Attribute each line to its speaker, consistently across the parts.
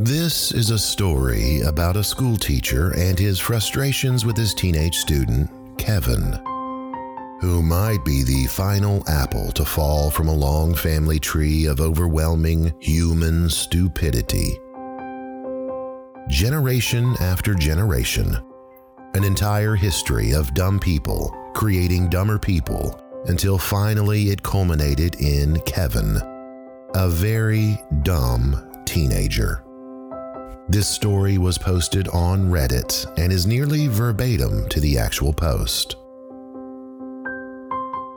Speaker 1: This is a story about a school teacher and his frustrations with his teenage student, Kevin, who might be the final apple to fall from a long family tree of overwhelming human stupidity. Generation after generation, an entire history of dumb people creating dumber people until finally it culminated in Kevin, a very dumb teenager. This story was posted on Reddit and is nearly verbatim to the actual post.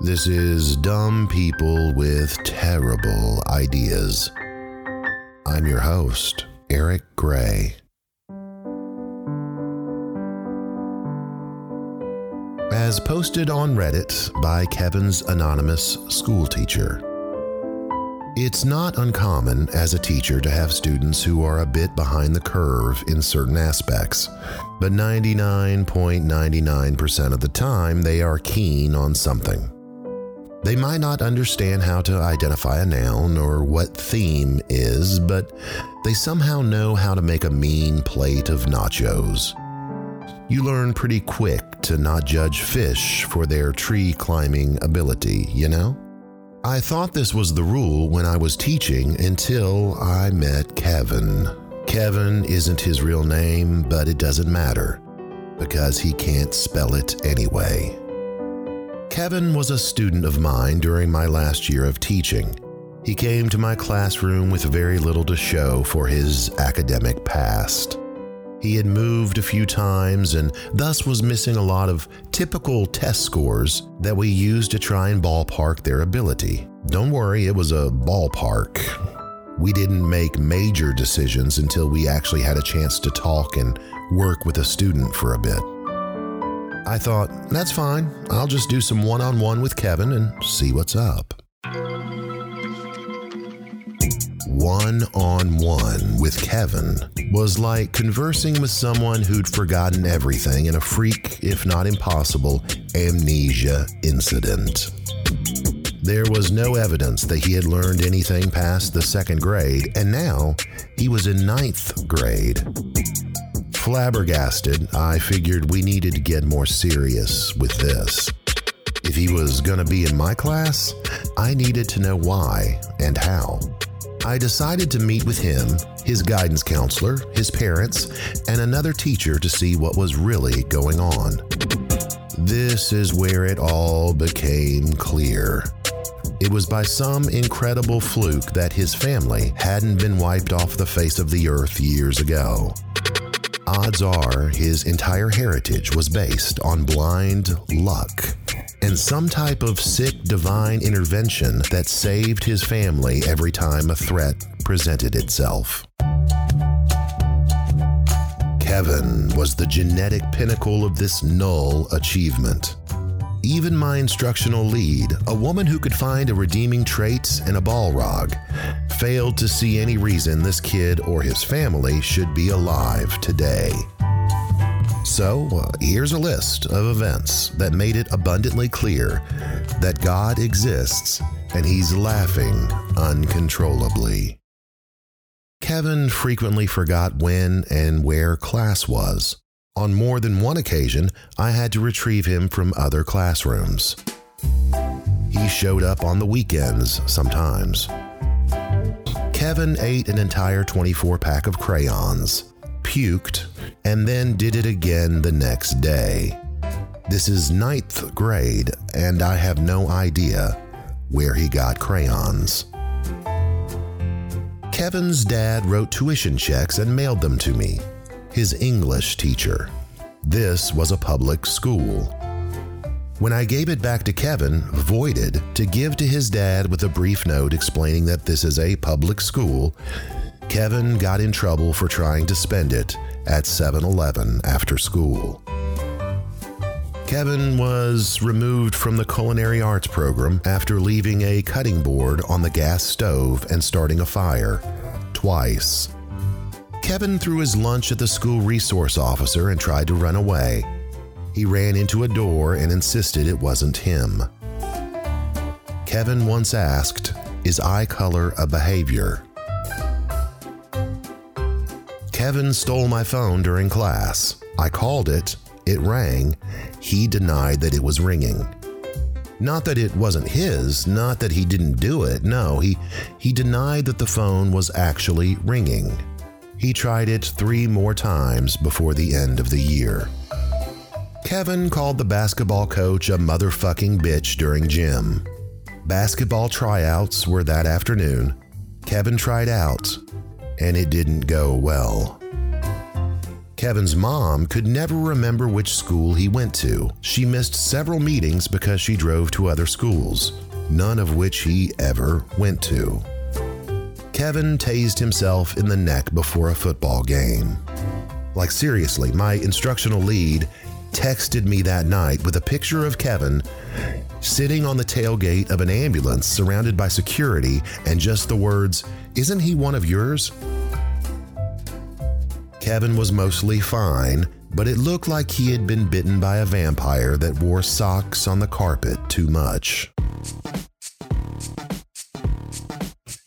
Speaker 1: This is Dumb People with Terrible Ideas. I'm your host, Eric Gray. As posted on Reddit by Kevin's anonymous schoolteacher. It's not uncommon as a teacher to have students who are a bit behind the curve in certain aspects, but 99.99% of the time they are keen on something. They might not understand how to identify a noun or what theme is, but they somehow know how to make a mean plate of nachos. You learn pretty quick to not judge fish for their tree climbing ability, you know? I thought this was the rule when I was teaching until I met Kevin. Kevin isn't his real name, but it doesn't matter because he can't spell it anyway. Kevin was a student of mine during my last year of teaching. He came to my classroom with very little to show for his academic past. He had moved a few times and thus was missing a lot of typical test scores that we used to try and ballpark their ability. Don't worry, it was a ballpark. We didn't make major decisions until we actually had a chance to talk and work with a student for a bit. I thought, that's fine. I'll just do some one on one with Kevin and see what's up one on one with Kevin was like conversing with someone who'd forgotten everything in a freak, if not impossible, amnesia incident. There was no evidence that he had learned anything past the second grade, and now he was in ninth grade. Flabbergasted, I figured we needed to get more serious with this. If he was going to be in my class, I needed to know why and how. I decided to meet with him, his guidance counselor, his parents, and another teacher to see what was really going on. This is where it all became clear. It was by some incredible fluke that his family hadn't been wiped off the face of the earth years ago. Odds are his entire heritage was based on blind luck and some type of sick divine intervention that saved his family every time a threat presented itself. Kevin was the genetic pinnacle of this null achievement. Even my instructional lead, a woman who could find a redeeming trait in a Balrog, failed to see any reason this kid or his family should be alive today. So, uh, here's a list of events that made it abundantly clear that God exists and he's laughing uncontrollably. Kevin frequently forgot when and where class was. On more than one occasion, I had to retrieve him from other classrooms. He showed up on the weekends sometimes. Kevin ate an entire 24 pack of crayons, puked, and then did it again the next day. This is ninth grade, and I have no idea where he got crayons. Kevin's dad wrote tuition checks and mailed them to me, his English teacher. This was a public school. When I gave it back to Kevin, voided, to give to his dad with a brief note explaining that this is a public school, Kevin got in trouble for trying to spend it at 7 Eleven after school. Kevin was removed from the culinary arts program after leaving a cutting board on the gas stove and starting a fire twice. Kevin threw his lunch at the school resource officer and tried to run away. He ran into a door and insisted it wasn't him. Kevin once asked, Is eye color a behavior? Kevin stole my phone during class. I called it, it rang. He denied that it was ringing. Not that it wasn't his, not that he didn't do it. No, he he denied that the phone was actually ringing. He tried it 3 more times before the end of the year. Kevin called the basketball coach a motherfucking bitch during gym. Basketball tryouts were that afternoon. Kevin tried out, and it didn't go well. Kevin's mom could never remember which school he went to. She missed several meetings because she drove to other schools, none of which he ever went to. Kevin tased himself in the neck before a football game. Like, seriously, my instructional lead texted me that night with a picture of Kevin sitting on the tailgate of an ambulance surrounded by security and just the words, Isn't he one of yours? Kevin was mostly fine, but it looked like he had been bitten by a vampire that wore socks on the carpet too much.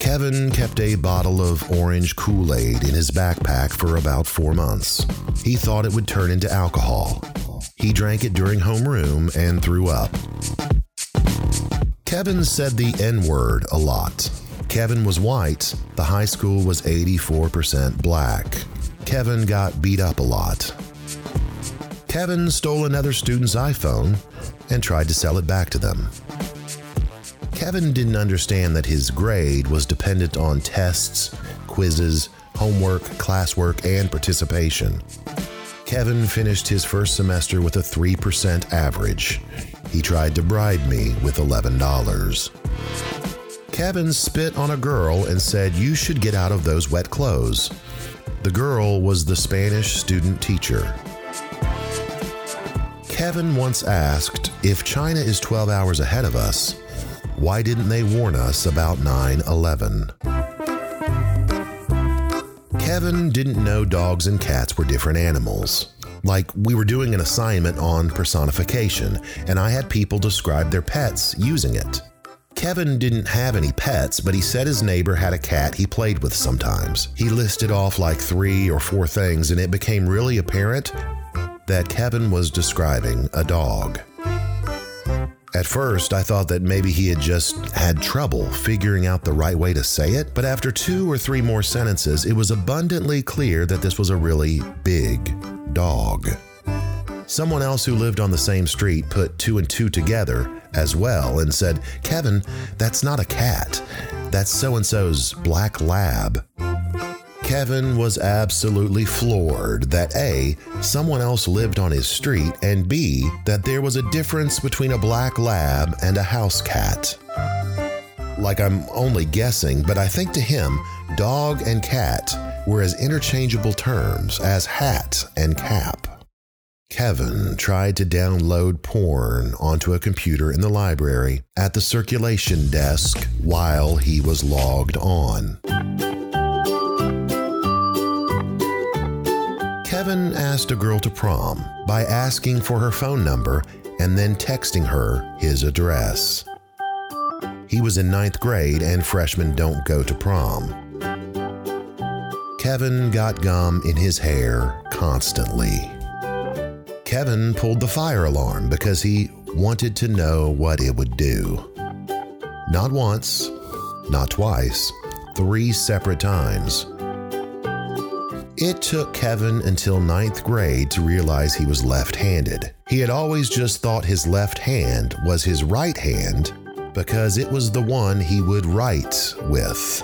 Speaker 1: Kevin kept a bottle of orange Kool Aid in his backpack for about four months. He thought it would turn into alcohol. He drank it during homeroom and threw up. Kevin said the N word a lot. Kevin was white, the high school was 84% black. Kevin got beat up a lot. Kevin stole another student's iPhone and tried to sell it back to them. Kevin didn't understand that his grade was dependent on tests, quizzes, homework, classwork, and participation. Kevin finished his first semester with a 3% average. He tried to bribe me with $11. Kevin spit on a girl and said, You should get out of those wet clothes. The girl was the Spanish student teacher. Kevin once asked if China is 12 hours ahead of us, why didn't they warn us about 9 11? Kevin didn't know dogs and cats were different animals. Like, we were doing an assignment on personification, and I had people describe their pets using it. Kevin didn't have any pets, but he said his neighbor had a cat he played with sometimes. He listed off like three or four things, and it became really apparent that Kevin was describing a dog. At first, I thought that maybe he had just had trouble figuring out the right way to say it, but after two or three more sentences, it was abundantly clear that this was a really big dog. Someone else who lived on the same street put two and two together as well and said, Kevin, that's not a cat. That's so and so's black lab. Kevin was absolutely floored that A, someone else lived on his street, and B, that there was a difference between a black lab and a house cat. Like I'm only guessing, but I think to him, dog and cat were as interchangeable terms as hat and cap. Kevin tried to download porn onto a computer in the library at the circulation desk while he was logged on. Kevin asked a girl to prom by asking for her phone number and then texting her his address. He was in ninth grade and freshmen don't go to prom. Kevin got gum in his hair constantly. Kevin pulled the fire alarm because he wanted to know what it would do. Not once, not twice, three separate times. It took Kevin until ninth grade to realize he was left handed. He had always just thought his left hand was his right hand because it was the one he would write with.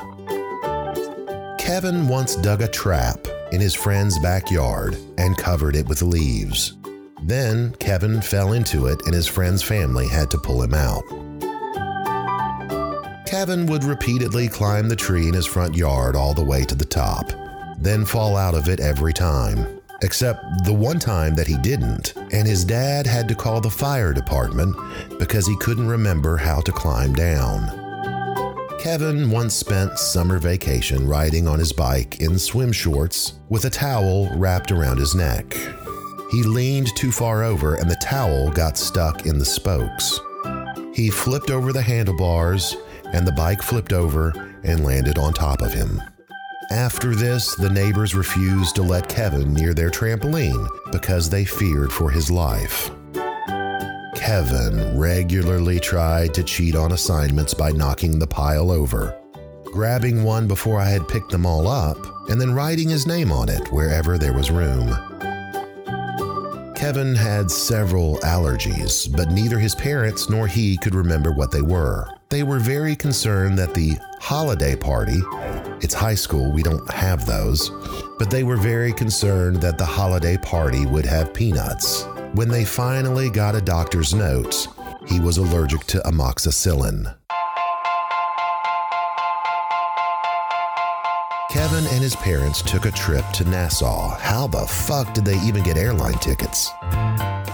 Speaker 1: Kevin once dug a trap in his friend's backyard and covered it with leaves. Then Kevin fell into it and his friend's family had to pull him out. Kevin would repeatedly climb the tree in his front yard all the way to the top, then fall out of it every time. Except the one time that he didn't, and his dad had to call the fire department because he couldn't remember how to climb down. Kevin once spent summer vacation riding on his bike in swim shorts with a towel wrapped around his neck. He leaned too far over and the towel got stuck in the spokes. He flipped over the handlebars and the bike flipped over and landed on top of him. After this, the neighbors refused to let Kevin near their trampoline because they feared for his life. Kevin regularly tried to cheat on assignments by knocking the pile over, grabbing one before I had picked them all up, and then writing his name on it wherever there was room. Kevin had several allergies, but neither his parents nor he could remember what they were. They were very concerned that the holiday party, it's high school, we don't have those, but they were very concerned that the holiday party would have peanuts. When they finally got a doctor's note, he was allergic to amoxicillin. Kevin and his parents took a trip to Nassau. How the fuck did they even get airline tickets?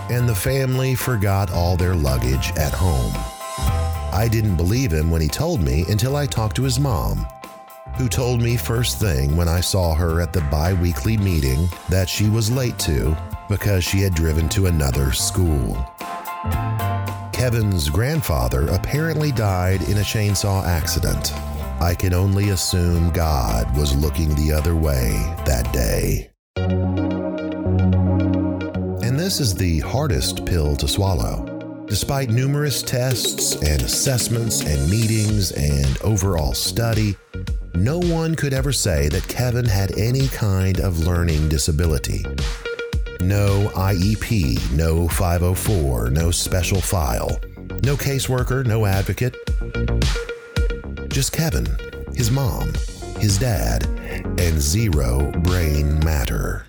Speaker 1: And the family forgot all their luggage at home. I didn't believe him when he told me until I talked to his mom, who told me first thing when I saw her at the bi weekly meeting that she was late to because she had driven to another school. Kevin's grandfather apparently died in a chainsaw accident. I can only assume God was looking the other way that day. And this is the hardest pill to swallow. Despite numerous tests and assessments and meetings and overall study, no one could ever say that Kevin had any kind of learning disability. No IEP, no 504, no special file, no caseworker, no advocate just Kevin, his mom, his dad, and zero brain matter.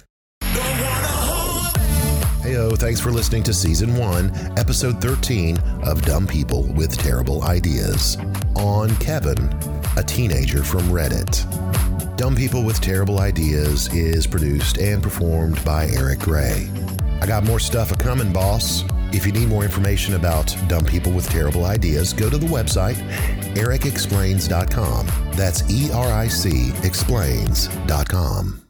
Speaker 1: Heyo, thanks for listening to Season 1, Episode 13 of Dumb People with Terrible Ideas. On Kevin, a teenager from Reddit. Dumb People with Terrible Ideas is produced and performed by Eric Gray. I got more stuff a coming, boss. If you need more information about dumb people with terrible ideas, go to the website ericexplains.com. That's E R I C explains.com.